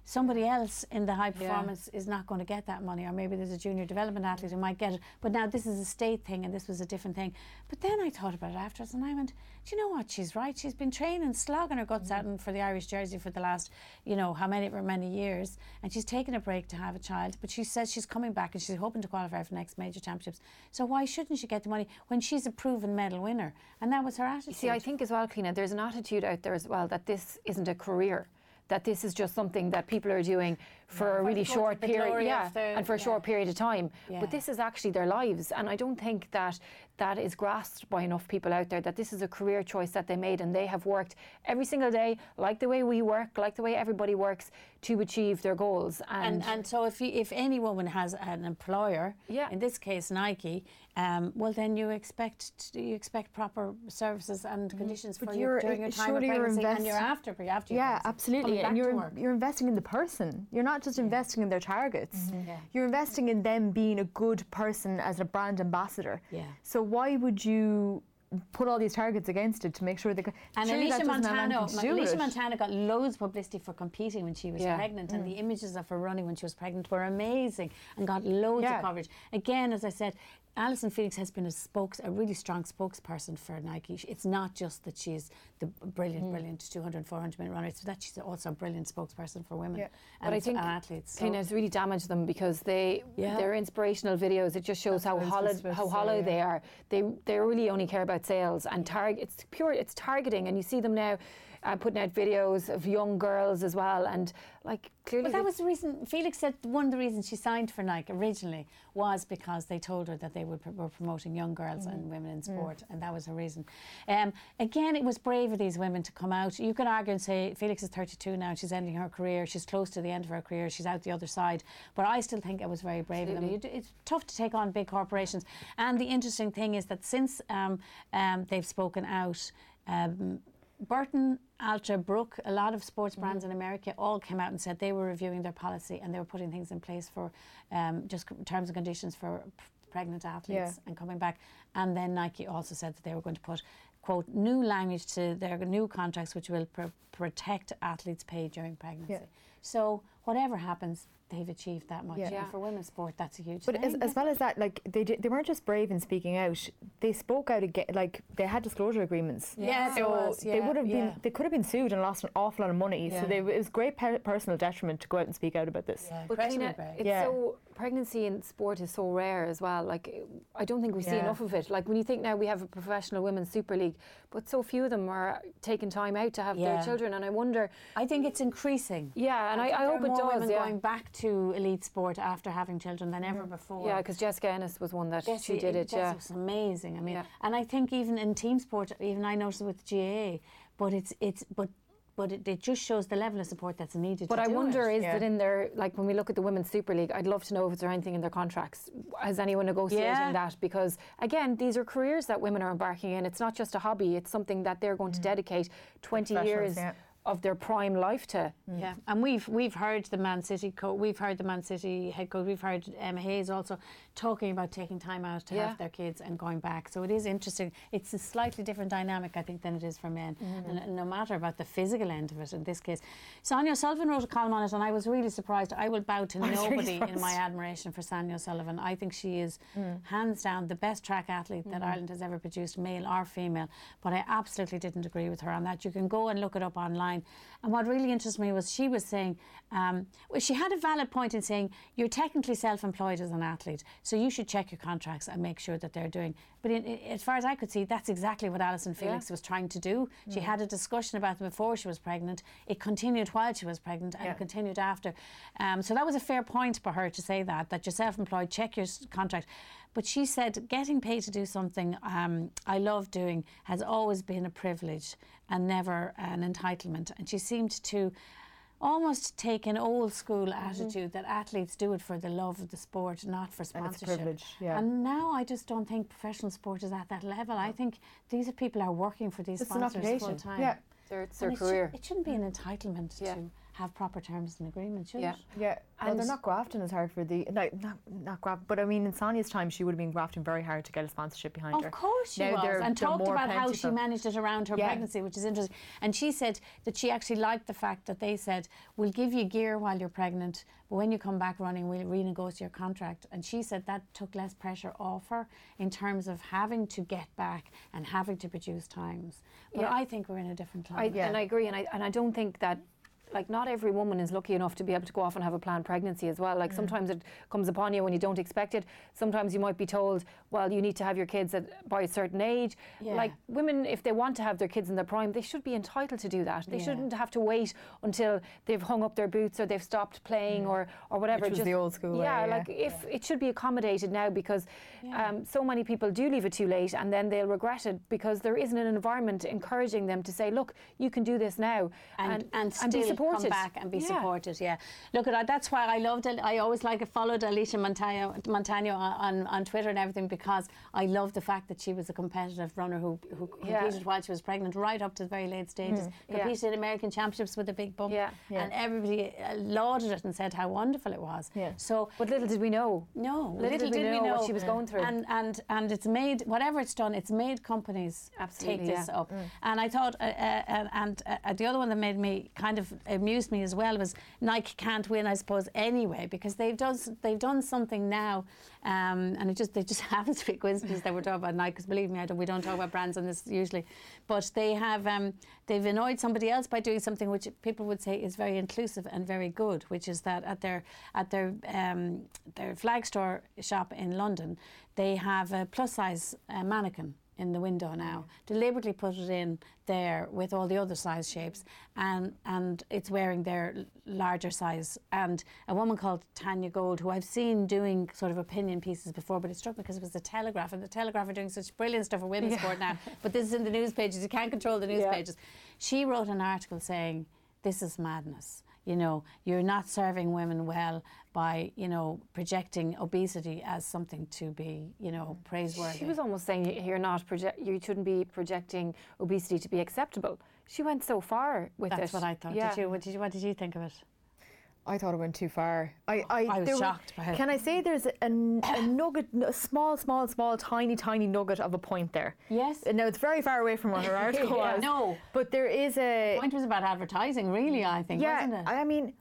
somebody else in the high performance is not going to get that money. Or maybe there's a junior development athlete who might get it. But now this is a state thing and this was a different thing. But then I thought about it afterwards and I went, do you know what? She's right. She's been training, slogging her guts out and mm. for the Irish jersey for the last, you know, how many many years. And she's taken a break to have a child. But she says she's coming back and she's hoping to qualify for the next major championships. So why shouldn't she get the money when she's a proven medal winner? And that was her attitude. See, I think as well, Cliona, there's an attitude out there as well that this isn't a career. That this is just something that people are doing for a really short period, yeah, the- and for a short period of time. Yeah. But this is actually their lives, and I don't think that that is grasped by enough people out there. That this is a career choice that they made, and they have worked every single day, like the way we work, like the way everybody works, to achieve their goals. And, And, and so if you, if any woman has an employer, Yeah. in this case Nike, um, well then you expect you expect proper services and conditions But for you during your time of surely you're pregnancy and invest- your after after your yeah, pregnancy, absolutely. And you're work. you're investing in the person. You're not just investing in their targets. Mm-hmm. You're investing in them being a good person as a brand ambassador. Yeah. So why would you put all these targets against it to make sure they? And surely Alysia Montaño, Alysia. Montaño got loads of publicity for competing when she was Yeah. pregnant, and the mm. images of her running when she was pregnant were amazing and got loads Yeah. of coverage. Again, as I said, Allyson Felix has been a spokes, a really strong spokesperson for Nike. It's not just that she's the brilliant, mm. brilliant 200 and 400 minute runner; it's that she's also a brilliant spokesperson for women Yeah. and, But I think athletes. So- has really damaged them because they Yeah. their inspirational videos. It just shows how I was hollow how hollow say, they are. They they really only care about sales and target. It's pure. It's targeting, and you see them now uh, putting out videos of young girls as well, and like clearly. But that was the reason. Felix said one of the reasons she signed for Nike originally was because they told her that they would, were promoting young girls Mm. and women in sport, and that was her reason. Um, again, it was brave of these women to come out. You could argue and say Felix is 32 now; she's ending her career. She's close to the end of her career. She's out the other side. But I still think it was very brave of them. It's tough to take on big corporations. And the interesting thing is that since um, um, they've spoken out. Um, Burton, Altra, Brook, a lot of sports brands in America all came out and said they were reviewing their policy and they were putting things in place for um, just terms and conditions for p- pregnant athletes Yeah. and coming back. And then Nike also said that they were going to put, quote, new language to their new contracts which will pr- protect athletes' pay during pregnancy. Yeah. So whatever happens, they've achieved that much. Yeah. And Yeah. for women's sport, that's a huge But thing. as, as well as that, like they did, they weren't just brave in speaking out. They spoke out again. Like they had disclosure agreements. Yeah, there so was, they yeah, would have yeah. They could have been sued and lost an awful lot of money. Yeah. So they, it was great per- personal detriment to go out and speak out about this. yeah, But incredibly Cliona, brave. it's Yeah. so pregnancy in sport is so rare as well. Like I don't think we see enough of it. Like when you think now we have a professional women's super league, but so few of them are taking time out to have Yeah. their children. And I wonder, I think it's increasing. yeah, and I, think I, hope it more does. women Yeah, going back to elite sport after having children than ever before. yeah, because Jessica Ennis was one that she did it. Jessie Yeah, was amazing. I mean, Yeah. and I think even in team sport, even I noticed it with GA, but it's it's but but it, it just shows the level of support that's needed. But to I do wonder it. is Yeah. that in their like when we look at the women's super league, I'd love to know if there anything in their contracts. Has anyone negotiating Yeah. that? Because again, these are careers that women are embarking in. It's not just a hobby. It's something that they're going to mm. dedicate 20 years yeah. Of their prime life to. Yeah, and we've we've heard the Man City co- we've heard the Man City head coach, we've heard Emma Hayes also talking about taking time out to Yeah. have their kids and going back. So it is interesting. It's a slightly different dynamic, I think, than it is for men. Mm-hmm. And, and no matter about the physical end of it, in this case, Sonia Sullivan wrote a column on it, and I was really surprised. I will bow to [laughs] was really nobody in my admiration for Sonia Sullivan. I think she is hands down the best track athlete that Ireland has ever produced, male or female. But I absolutely didn't agree with her on that. You can go and look it up online. And what really interested me was she was saying, um, well, she had a valid point in saying you're technically self-employed as an athlete, so you should check your contracts and make sure that they're doing. But in, in- as far as I could see, that's exactly what Allyson Felix was trying to do. She had a discussion about them before she was pregnant. It continued while she was pregnant, and Yeah. it continued after. Um, so that was a fair point for her to say that that you're self-employed, check your contract. But she said getting paid to do something um, I love doing has always been a privilege and never an entitlement. And she seemed to almost take an old school Mm-hmm. attitude that athletes do it for the love of the sport, not for And sponsorship. it's privilege, yeah. And now I just don't think professional sport is at that level. I think these are people are working for these It's sponsors occupation. full time. Yeah. Their, it's And their it, should, career. it shouldn't be an entitlement Yeah. to have proper terms and agreements, should Yeah. it? Yeah, well, they're not grafting as hard for the no, not not graft, but I mean, in Sonia's time, she would have been grafting very hard to get a sponsorship behind her. Of course she Now was, they're- and they're talked more about how she managed it around her Yeah. pregnancy, which is interesting. And she said that she actually liked the fact that they said, "We'll give you gear while you're pregnant, but when you come back running, we'll renegotiate your contract." And she said that took less pressure off her in terms of having to get back and having to produce times. But Yeah. I think we're in a different time. I, Yeah. And I agree, and I, and I don't think that. Like not every woman is lucky enough to be able to go off and have a planned pregnancy as well. Like sometimes it comes upon you when you don't expect it. Sometimes you might be told, well, you need to have your kids at, by a certain age. Yeah. Like women, if they want to have their kids in their prime, they should be entitled to do that. They Yeah. shouldn't have to wait until they've hung up their boots or they've stopped playing or or whatever. Which was the old school way, Yeah, yeah. like if it should be accommodated now because um, so many people do leave it too late and then they'll regret it because there isn't an environment encouraging them to say, look, you can do this now and, and, still be supported. come back and be Yeah. supported. Yeah, look at that. That's why I loved it. I always like followed Alysia Montaño, Montaño on, on, Twitter and everything because I love the fact that she was a competitive runner who who Yeah. competed while she was pregnant right up to the very late stages. Yeah. Competed in American Championships with a big bump, Yeah. Yeah. and everybody uh, lauded it and said how wonderful it was. Yeah. So But little did we know. no, Little did we know what she was going through. And and and it's made whatever it's done, it's made companies Absolutely, take this yeah. up. And I thought, uh, uh, and, and uh, the other one that made me kind of amused me as well was Nike can't win, I suppose, anyway, because they've done they've done something now, um, and it just they just [laughs] happens to be coincidence that we're talking about Nike. Because believe me, I don't, we don't talk about brands on this usually, but they have um, they've annoyed somebody else by doing something which people would say is very inclusive and very good, which is that at their at their um, their flag store shop in London, they have a plus size uh, mannequin in the window now. Mm. Deliberately put it in there with all the other size shapes, and and it's wearing their larger size. And a woman called Tanya Gold, who I've seen doing sort of opinion pieces before, but it struck me because it was the Telegraph, and the Telegraph are doing such brilliant stuff for women's sport now. [laughs] But this is in the news pages. You can't control the news Yeah. pages. She wrote an article saying, "This is madness." You know, you're not serving women well by, you know, projecting obesity as something to be, you know, praiseworthy. She was almost saying you're not project, you shouldn't be projecting obesity to be acceptable. She went so far with That's it. what I thought. Yeah. Did you? What did you? What did you think of it? I thought it went too far. I, I, I was there were- shocked by it. Can I say there's a, a [coughs] nugget, a small, small, small, tiny, tiny nugget of a point there? Yes. And Now it's very far away from what her [laughs] article Yeah, was. no. But there is a The point was about advertising, really. I think, yeah. wasn't it? I mean,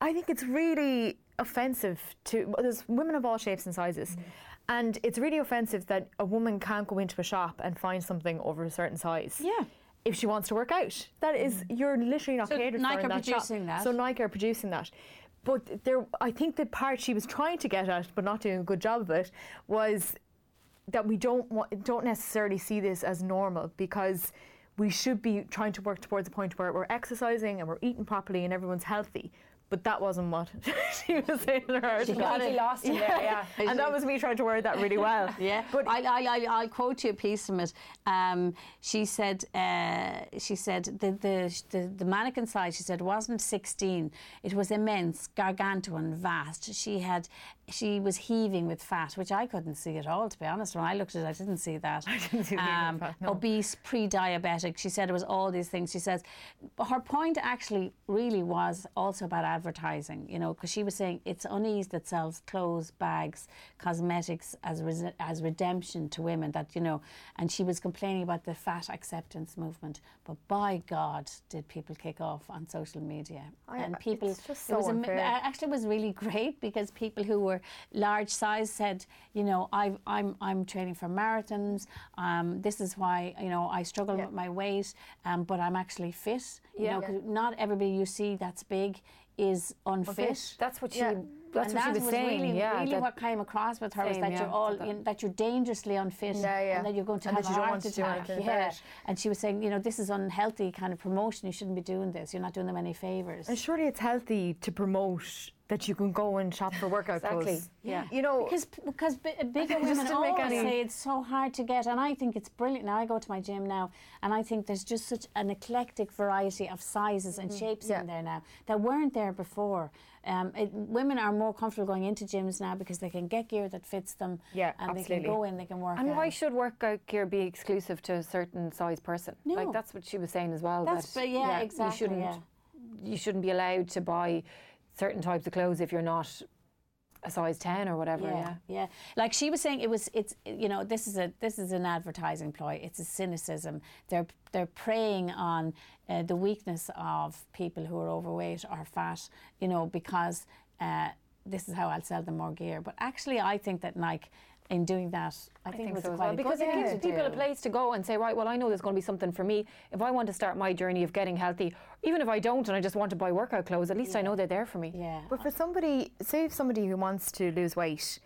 I think it's really offensive to well, there's women of all shapes and sizes. Mm-hmm. And it's really offensive that a woman can't go into a shop and find something over a certain size. Yeah. If she wants to work out, that is mm. you're literally not So catered Nike for in are that shop. that. So Nike are producing that. But there, I think the part she was trying to get at, but not doing a good job of it, was that we don't want, don't necessarily see this as normal because we should be trying to work towards a point where we're exercising and we're eating properly and everyone's healthy. But that wasn't what [laughs] she was saying in her article. completely lost in there, yeah. and that was me trying to word that really well. [laughs] Yeah, but I, I, I, I'll quote you a piece from it. Um, she said, uh, she said the, the, the, the mannequin size, she said, wasn't 16. It was immense, gargantuan, vast. She had, she was heaving with fat, which I couldn't see at all, to be honest. When I looked at it, I didn't see that. [laughs] I didn't see heaving um, fat, no. Obese, pre-diabetic. She said it was all these things. She says, her point actually really was also about advertising, you know, because she was saying it's unease that sells clothes, bags, cosmetics as res- as redemption to women. That you know, and she was complaining about the fat acceptance movement. But by God, did people kick off on social media? I- and uh, people, it's just it was so unfair. actually it was really [laughs] great because people who were large size said, you know, I, I'm I'm training for marathons. Um, this is why you know I struggle Yeah. with my weight, um, but I'm actually fit. You Yeah. know, 'cause not everybody you see that's big is unfit. That's what she Yeah. That's and what she that was saying, Really, yeah, really what came across with her was Same, that yeah, you're all that- in, that you're dangerously unfit, Yeah, yeah. and that you're going to And have that a heart attack. yeah, and she was saying, you know, this is unhealthy kind of promotion. You shouldn't be doing this. You're not doing them any favors. And surely it's healthy to promote that you can go and shop for workout Exactly. clothes. Yeah. You know, because because bi- bigger women always any- say it's so hard to get, and I think it's brilliant. Now I go to my gym now, and I think there's just such an eclectic variety of sizes and shapes Mm-hmm. Yeah. in there now that weren't there before. Um, it, women are more comfortable going into gyms now because they can get gear that fits them, Yeah, and they can go in, they can work. And why should workout gear be exclusive to a certain size person? No. Like that's what she was saying as well. That's- that, but yeah, You exactly, shouldn't, yeah. you shouldn't be allowed to buy certain types of clothes if you're not a size ten or whatever. Yeah. yeah, yeah. Like she was saying, it was. It's you know, this is a this is an advertising ploy. It's a cynicism. They're they're preying on uh, the weakness of people who are overweight or fat. You know, because uh, this is how I'll sell them more gear. But actually, I think that Nike, in doing that, I, think, it was so quite well because good it gives people a place to go and say, right, well, I know there's going to be something for me. If I want to start my journey of getting healthy, even if I don't and I just want to buy workout clothes, at least I know they're there for me. Yeah. But for somebody, say if somebody who wants to lose weight,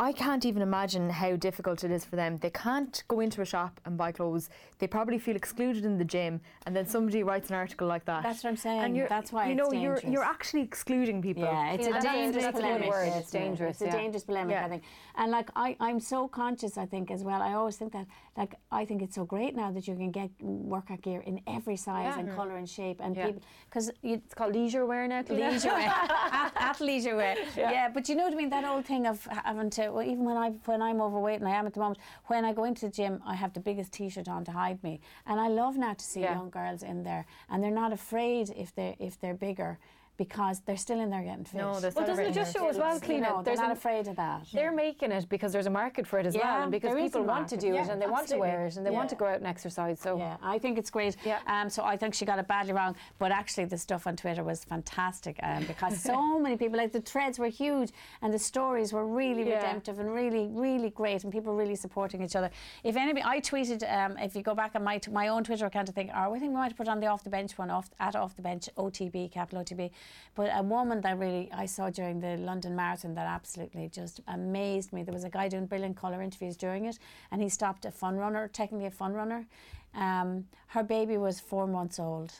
I can't even imagine how difficult it is for them. They can't go into a shop and buy clothes. They probably feel excluded in the gym, and then somebody writes an article like that. That's what I'm saying. And you're, That's why you know you're you're actually excluding people. Yeah, it's Yeah, a dangerous that's polemic. word. It's dangerous, It's a dangerous polemic, Yeah. I think. And like I, I'm so conscious, I think as well. I always think that, like, I think it's so great now that you can get workout gear in every size Yeah. and color and shape, and Yeah. people because. It's called leisure wear now. Leisure wear, [laughs] at, at leisure wear, yeah. But you know what I mean? That old thing of having to, well, even when I when I'm overweight and I am at the moment, when I go into the gym, I have the biggest T-shirt on to hide me, and I love now to see Yeah. young girls in there, and they're not afraid if they if they're bigger, because they're still in there getting fit. No, they're Well, doesn't it just their show as well, You Clean know, they're There's not a- afraid of that. They're making it because there's a market for it as well, and because people want to market. do it and they want to wear it and they want to go out and exercise. So Yeah, I think it's great. Yeah. Um, so I think she got it badly wrong, but actually the stuff on Twitter was fantastic um, because so [laughs] many people, like the threads were huge and the stories were really Yeah. redemptive and really, really great and people really supporting each other. If anybody, I tweeted, um, if you go back on my t- my own Twitter account, I think, or I think we might put on the off the bench one, off at off the bench OTB, capital OTB, but a woman that really I saw during the London Marathon that absolutely just amazed me. There was a guy doing brilliant colour interviews during it, and he stopped a fun runner, technically a fun runner. Um, her baby was four months old.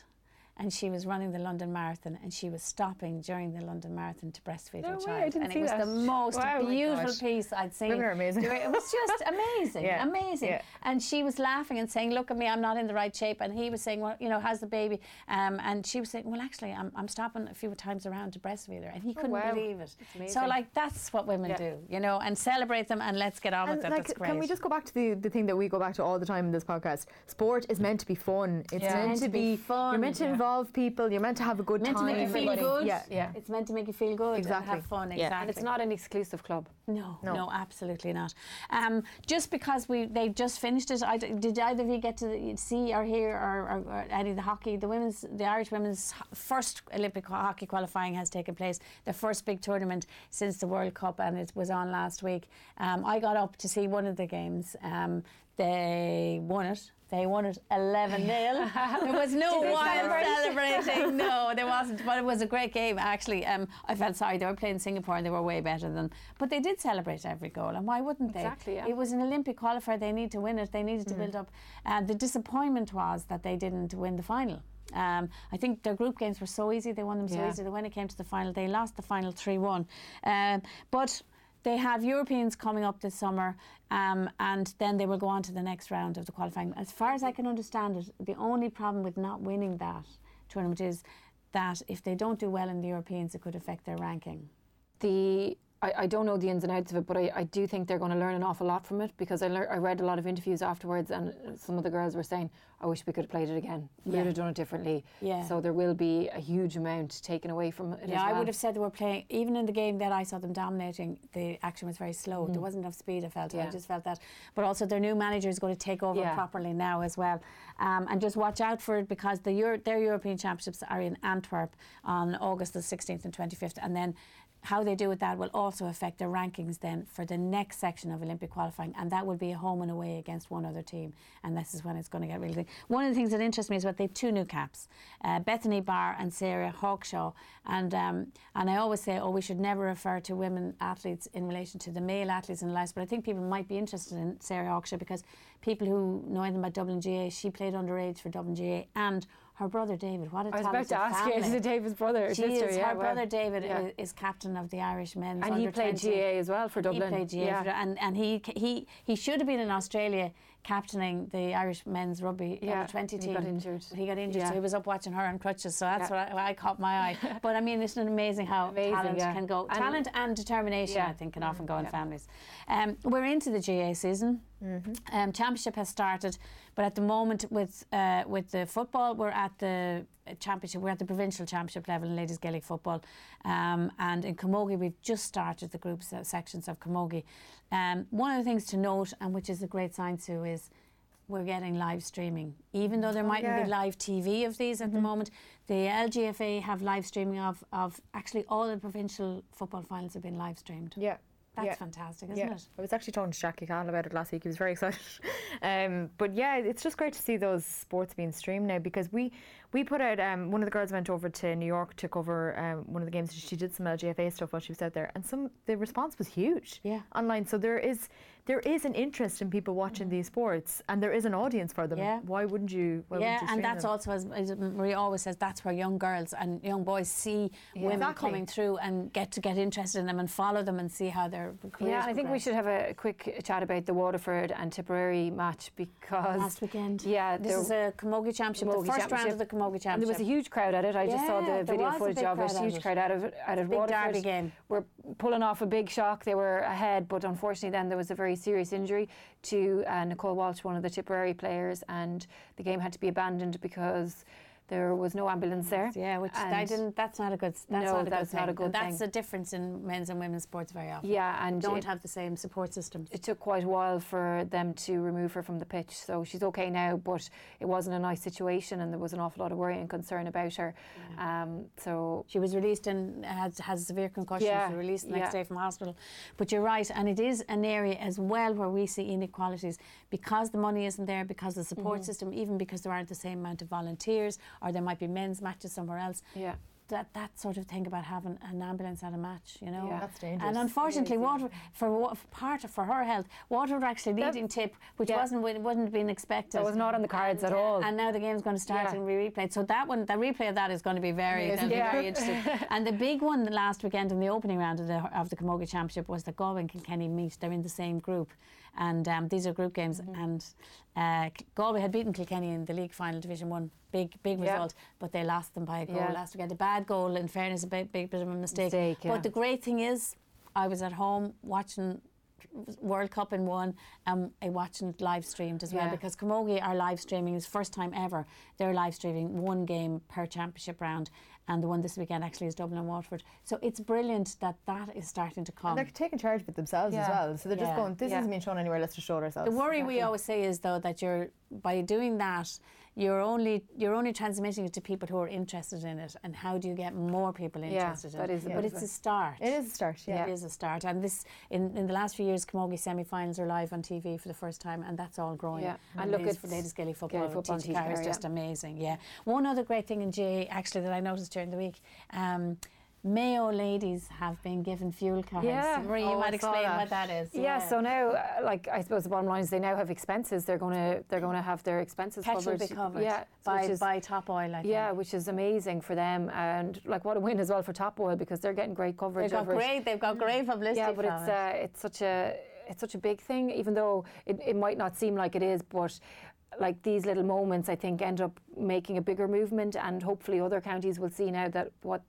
And she was running the London Marathon, and she was stopping during the London Marathon to breastfeed No her way, child. I didn't and see it was that. the most Wow. Oh beautiful piece I'd seen. Women are amazing. It was just [laughs] amazing, Yeah, amazing. yeah. And she was laughing and saying, "Look at me, I'm not in the right shape." And he was saying, "Well, you know, how's the baby?" Um, and she was saying, "Well, actually, I'm, I'm stopping a few times around to breastfeed her," and he couldn't Oh, wow. believe it. So, like, that's what women Yeah. do, you know, and celebrate them and let's get on And with it. That's great. can we just go back to the, the thing that we go back to all the time in this podcast? Sport is meant to be fun. It's meant, Meant to be fun, You're meant to yeah. Involve people. You're meant to have a good meant to time. make you feel good. Yeah. Yeah. It's meant to make you feel good Exactly. and have fun. Yeah. Exactly. and it's not an exclusive club. No, No. no, absolutely not. Um, just because we they just finished it, I d did either of you get to see or hear or, or, or any of the hockey? The women's, the Irish women's first Olympic hockey qualifying has taken place. The first big tournament since the World Cup, and it was on last week. Um, I got up to see one of the games. Um, they won it. They won it 11 0. [laughs] There was no wild celebrating. [laughs] No, there wasn't. But it was a great game, actually. Um, I felt sorry. They were playing Singapore and they were way better than. But they did celebrate every goal. And why wouldn't they? Exactly, yeah. It was an Olympic qualifier. They need to win it. They needed to build up. And the disappointment was that they didn't win the final. Um, I think their group games were so easy. They won them so Yeah. easy. That when it came to the final, they lost the final 3 1. Um, but they have Europeans coming up this summer, um, and then they will go on to the next round of the qualifying. As far as I can understand it, the only problem with not winning that tournament is that if they don't do well in the Europeans, it could affect their ranking. the I, I don't know the ins and outs of it, but I, I do think they're going to learn an awful lot from it because I, lear- I read a lot of interviews afterwards, and some of the girls were saying, "I wish we could have played it again. We Yeah. would have done it differently." Yeah. So there will be a huge amount taken away from it. Yeah, as I would have said they were playing, even in the game that I saw them dominating, the action was very slow. There wasn't enough speed, I felt. Yeah. I Mm. Just felt that. But also, their new manager is going to take over Yeah. properly now as well. Um, and just watch out for it because the Euro- their European Championships are in Antwerp on August the 16th and 25th. And then how they do with that will also affect their rankings then for the next section of Olympic qualifying, and that will be a home and away against one other team, and this is when it's going to get really. Big. One of the things that interests me is that they have two new caps, uh, Bethany Barr and Sarah Hawkshaw, and um, and I always say, oh, we should never refer to women athletes in relation to the male athletes in lives, but I think people might be interested in Sarah Hawkshaw because people who know anything about Dublin GAA, she played underage for Dublin GAA and her brother David. What a I was about to ask family. you, is it David's brother or She sister? is. yeah, her wow. brother David Yeah. is, is captain of the Irish men's. And he played 20. GAA as well for Dublin. He played GAA, Yeah. for, and and he he he should have been in Australia captaining the Irish men's rugby Yeah, under twenty he team. got injured. He got injured, Yeah. so he was up watching her on crutches. So that's Yeah. what I, I caught my eye. [laughs] but I mean, isn't it amazing how Amazing, talent yeah. can go? And- talent and determination. I think, can often go in families. Um, we're into the GAA season. Mm-hmm. Um, championship has started, but at the moment with uh, with the football, we're at the championship. We're at the provincial championship level in ladies Gaelic football, um, and in Camogie we've just started the groups uh, sections of Camogie. Um, one of the things to note, and which is a great sign too, is we're getting live streaming. Even though there mightn't yeah. be live TV of these at the moment, the LGFA have live streaming of, of actually all the provincial football finals have been live streamed. Yeah. That's yeah. fantastic, isn't yeah. it? I was actually talking to Jackie Cahill about it last week. He was very [laughs] excited. Um, but yeah, it's just great to see those sports being streamed now because we we put out um, one of the girls went over to New York to cover um, one of the games. She did some LGFA stuff while she was out there, and some the response was huge. Yeah. online. So there is there is an interest in people watching these mm. sports, and there is an audience for them. Yeah. Why wouldn't you? Why yeah, wouldn't you and that's them? also, as, Marie always says, that's where young girls and young boys see women Exactly. coming through and get to get interested in them and follow them and see how they're Yeah, I think we should have a quick chat about the Waterford and Tipperary match because Last weekend. Yeah, This there- is a Camogie Championship, Camogie the first round of the Camogie Championship. And there was a huge crowd at it. I just saw the video footage of it. Huge crowd out of it. Out of big Waterford. derby game. We're pulling off a big shock. They were ahead, but unfortunately, then there was a very serious injury to uh, Nicole Walsh, one of the Tipperary players, and the game had to be abandoned because there was no ambulance there. Yeah, which I didn't. That's not a good. That's No, not a that's good not a good And That's thing. the difference in men's and women's sports very often. Yeah, and don't it- have the same support systems. it took quite a while for them to remove her from the pitch. So she's okay now, but it wasn't a nice situation, and there was an awful lot of worry and concern about her. Um, so She was released and has, has a severe concussion. Yeah, She was released the next yeah. day from hospital. But you're right, and it is an area as well where we see inequalities because the money isn't there, because the support Mm-hmm. system, even because there aren't the same amount of volunteers, or there might be men's matches somewhere else. yeah, That, that sort of thing about having an ambulance at a match, you know. Yeah. That's dangerous. And unfortunately, It is, Water for for part of, for her health, Water were actually That- leading tip, which yeah. wasn't wi- wasn't being expected. That was not on the cards And, at all. And now the game's going to start Yeah. and be replayed. So that one, the replay of that is going to be very, Amazing. be very interesting. [laughs] and the big one last weekend in the opening round of the of the Camogie Championship was that Galway and Kilkenny meet. They're in the same group, and um, these are group games. Mm-hmm. And uh, Galway had beaten Kilkenny in the league final, Division One. Big, big Yeah. result, but they lost them by a goal Yeah. last weekend. A bad goal, in fairness, a big, big bit of a mistake. Mistake, yeah. But the great thing is, I was at home watching World Cup in one and uh, watching it live streamed as well Yeah. because Camogie are live streaming is first time ever they're live streaming one game per championship round and the one this weekend actually is Dublin and Waterford so it's brilliant that that is starting to come And they're taking charge of it themselves as well. So they're just going, this Yeah. isn't being shown anywhere, let's just show it ourselves. the worry we always say is though that you're by doing that you're only you're only transmitting it to people who are interested in it and how do you get more people Yeah, interested that in is it a but it's a start It is a start, yeah. It is a start, and this in, in the last few years, Camogie semi-finals are live on TV for the first time, and that's all growing. Yeah. And, And look ladies, at ladies Gaelic football, Gaelic football TG and Carr is just Carr, amazing. Yeah. One other great thing in GAA actually that I noticed during the week. Um, Mayo ladies have been given fuel cards. Yeah. Marie, you Oh, might I explain that. what that is. Yeah, so now, uh, like I suppose the bottom line is they now have expenses. They're going to they're going to have their expenses petrol covered. be covered. Yeah, by is, by Top Oil. I think. yeah, which is amazing for them, and like what a win as well for Top Oil because they're getting great coverage. they've got over it. great. They've got great publicity. Yeah, but it's it. uh, it's such a it's such a big thing, even though it, it might not seem like it is, but. Like these little moments, I think end up making a bigger movement, and hopefully other counties will see now that what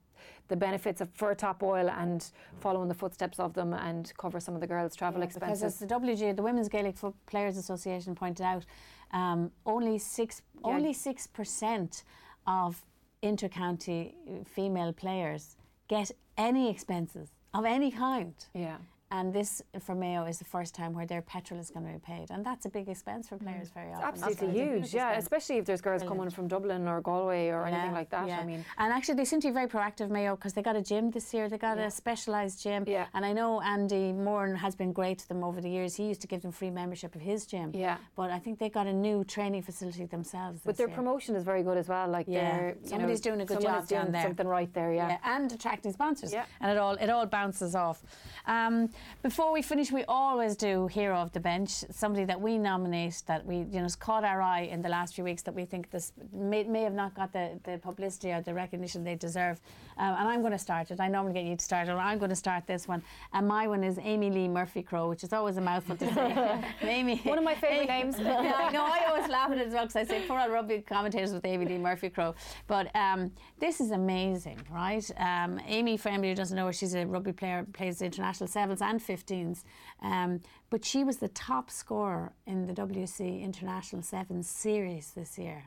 the benefits of for Top Oil and follow in the footsteps of them and cover some of the girls' travel Yeah, Because expenses. as the WGA, the Women's Gaelic Foot Players Association pointed out, um, only six Yeah. only six percent of intercounty uh, female players get any expenses of any kind. Yeah. And this for Mayo is the first time where their petrol is going to be paid, and that's a big expense for players very often. Absolutely It's huge, yeah. expense. Especially if there's girls Brilliant. coming from Dublin or Galway or anything like that. yeah. I mean, and actually, they seem to be very proactive, Mayo, because they got a gym this year. They got Yeah. a specialised gym. Yeah. And I know Andy Moran has been great to them over the years. He used to give them free membership of his gym. Yeah. But I think they got a new training facility themselves. but their year. promotion is very good as well. Like Yeah. Somebody's know, doing a good job down there. Something right there, yeah. Yeah, and attracting sponsors. Yeah. And it all it all bounces off. Um, before we finish, we always do hero of the bench, somebody that we nominate that we you know has caught our eye in the last few weeks that we think this may, may have not got the, the publicity or the recognition they deserve. Um, and I'm going to start it. I normally get you to start it. I'm going to start this one. And my one is Amee-Leigh Murphy Crowe, which is always a mouthful to say. [laughs] Amy, One of my favourite names. [laughs] yeah, I know. I always laugh at it as well because I say poor old rugby commentators with Amee-Leigh Murphy Crowe. But um, this is amazing, right? Um, Amy, for anybody who doesn't know her, she's a rugby player, plays international sevens and 15s. Um, but she was the top scorer in the WC International Sevens series this year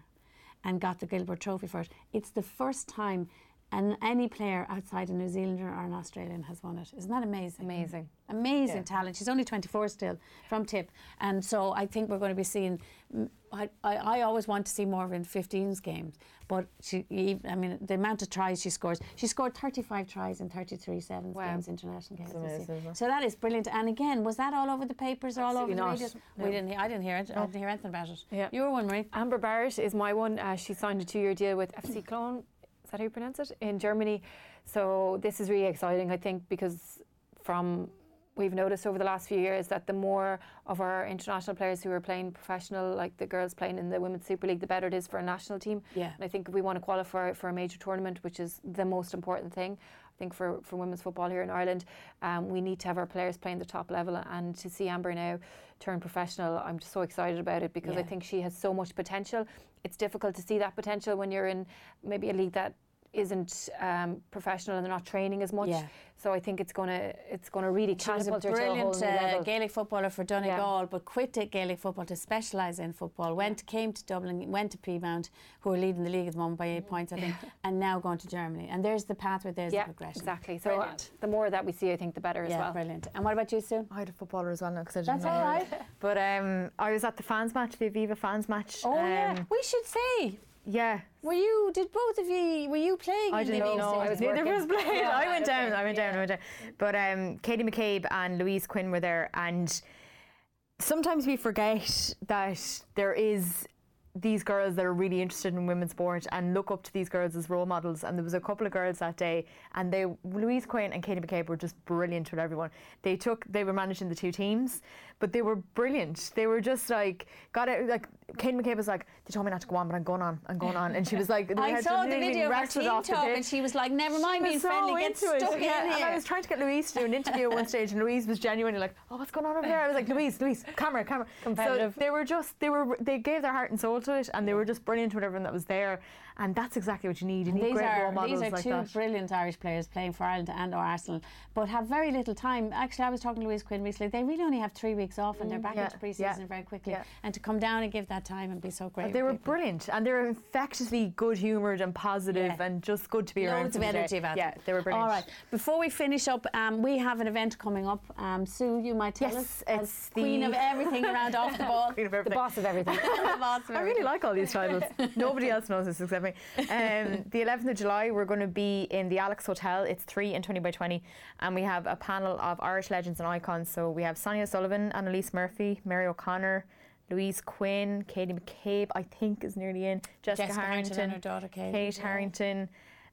and got the Gilbert Trophy for it. It's the first time and any player outside a New Zealander or an Australian has won it. Isn't that amazing? Amazing. Amazing talent. She's only 24 still from Tip. And so I think we're going to be seeing, mm, I, I, I always want to see more of her in 15s games. But she, I mean, the amount of tries she scores, she scored 35 tries in 33 sevens Wow. games, international games. amazing. So that is brilliant. And again, was that all over the papers or all over Absolutely the not. radio? We didn't. hear- I didn't hear it. I didn't hear anything about it. Yeah. You were one, Marie. Amber Barrett is my one. Uh, she signed a two-year deal with FC Cologne. Is that how you pronounce it? In Germany. So this is really exciting, I think, because from we've noticed over the last few years that the more of our international players who are playing professional, like the girls playing in the Women's Super League, the better it is for a national team. Yeah. And I think if we want to qualify for a major tournament, which is the most important thing, I think for, for women's football here in Ireland, um, we need to have our players playing the top level. And to see Amber now turn professional, I'm just so excited about it because I think she has so much potential. It's difficult to see that potential when you're in maybe a league that isn't um, professional and they're not training as much. Yeah. So I think it's gonna it's gonna really She was a catapult her to a whole brilliant new uh, level. Gaelic footballer for Donegal, Yeah. but quit Gaelic football to specialise in football. Went, came to Dublin, went to Peamount, who are leading the league at the moment by eight points, I think, [laughs] and now going to Germany. And there's the pathway, there's yeah, the progression. exactly. So uh, Brilliant. the more that we see, I think the better as well. brilliant. And what about you, Sue? I had a footballer as well now because I didn't That's know. all that. right. But um, I was at the fans match, the Aviva fans match. Oh yeah, um, we should say. Yeah. Were you? Did both of you? Were you playing? I in the didn't know. League No, I was Neither of us working. Yeah, I went okay, down. I went down. I went down. But um, Katie McCabe and Louise Quinn were there, and sometimes we forget that there is these girls that are really interested in women's sport and look up to these girls as role models. And there was a couple of girls that day, and they Louise Quinn and Katie McCabe were just brilliant with everyone. They took they were managing the two teams, but they were brilliant. They were just like got it. Like Katie McCabe was like, they told me not to go on, but I'm going on. I'm going on, and she was like, [laughs] I saw the video of her team talk, and she was like, "Never mind being so friendly, get into it. stuck yeah, in And I was trying to get Louise to do an interview at one stage, and Louise was genuinely like, "Oh, what's going on over there?" I was like, "Louise, Louise, camera, camera." Competitive. So they were just, they were, they gave their heart and soul to it, and they were just brilliant with everyone that was there, and that's exactly what you need. You need These great role are models these are like two that. brilliant Irish players playing for Ireland and or Arsenal, but have very little time. Actually, I was talking to Louise Quinn recently. They really only have three weeks off, and they're back Mm, Yeah, into pre-season yeah, very quickly. yeah. And to come down and give that time and be so great. They were people. brilliant, and they were infectiously good-humoured and positive, Yeah. and just good to be around. Loads of for the day. energy about Yeah, them. they were brilliant. All right. Before we finish up, um, we have an event coming up. Um, Sue, you might tell Yes, us. as it's queen of everything around off the ball. [laughs] Queen of The boss of everything. [laughs] Boss of I really like all these titles. [laughs] Nobody else knows this except me. Um, the 11th of July, we're going to be in the Alex Hotel. It's 3 and 20 by 20. And we have a panel of Irish legends and icons. So we have Sonia Sullivan, Annalise Murphy, Mary O'Connor, Louise Quinn, Katie McCabe, I think is nearly in, Jessica, Jessica Harrington Harrington, and her daughter Kate. Kate. Harrington.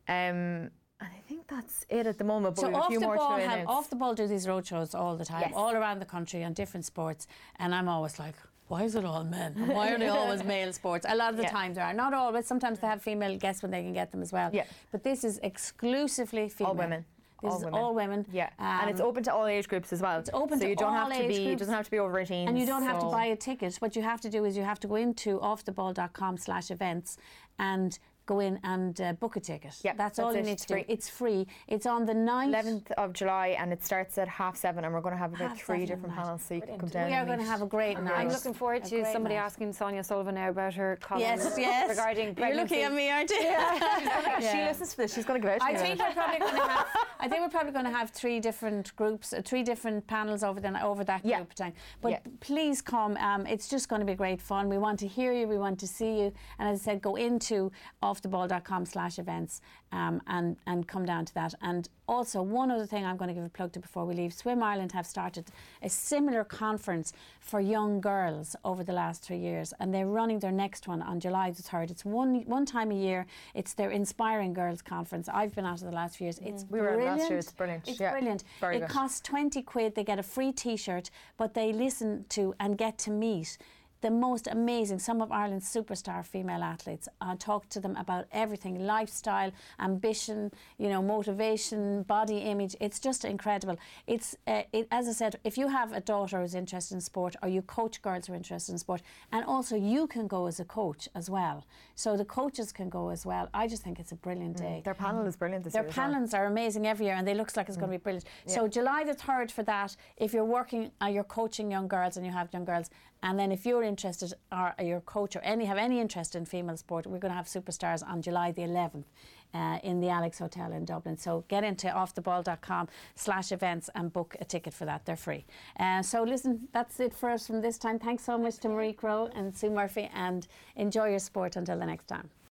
Um, and I think that's it at the moment. But So we have a off few the more ball, have, off the ball do these road shows all the time, Yes. all around the country on different sports, and I'm always like, why is it all men? And Why are they always [laughs] male sports? A lot of the Yeah. times there are not always. Sometimes they have female guests when they can get them as well. Yeah. But this is exclusively female. all women. This all is women. all women. Yeah, and it's Um, open to all age groups as well. It's open so to you don't all have to age be. Groups. doesn't have to be over 18. And you don't have to buy a ticket. What you have to do is you have to go into offtheball.com slash events and go in and uh, book a ticket. Yeah, that's, that's all you need It's to do. free. It's free. It's on the 9th. 11th of July, and it starts at half seven, and we're going to have about Half three different night. panels, so you can come We are going to have a great night. I'm looking forward A to somebody night. asking Sonia Sullivan now about her column Yes, [laughs] yes. regarding You're looking at me, aren't you? [laughs] She listens to this. She's going to go out. to [laughs] I think we're probably going to have. I think we're probably going to have three different groups, uh, three different panels over the over that Yeah. group of time. But Yeah. please come. Um, it's just going to be great fun. We want to hear you. We want to see you. And as I said, go into offtheball.com slash events um, and and come down to that. And also one other thing I'm going to give a plug to before we leave. Swim Ireland have started a similar conference for young girls over the last three years, and they're running their next one on July the third. It's one one time a year. It's their Inspiring Girls Conference. I've been at it the last few years. It's We were brilliant. last year. It's brilliant. It's Yeah, brilliant. very it good. costs 20 quid. They get a free t shirt, but they listen to and get to meet the most amazing, some of Ireland's superstar female athletes. Uh, talk to them about everything lifestyle, ambition, you know, motivation, body image. It's just incredible. It's, uh, it, as I said, if you have a daughter who's interested in sport or you coach girls who are interested in sport, and also you can go as a coach as well. So the coaches can go as well. I just think it's a brilliant day. Their panel is brilliant this Their year. well. panels are amazing every year, and they looks like it's going to be brilliant. So July the third for that. If you're working, uh, you're coaching young girls, and you have young girls, and then if you're interested, or you're coach, or any have any interest in female sport, we're going to have superstars on July the 11th. Uh, in the Alex Hotel in Dublin. So get into offtheball.com slash events and book a ticket for that. They're free. Uh, so listen, that's it for us from this time. Thanks so much to Marie Crowe and Sue Murphy and enjoy your sport until the next time.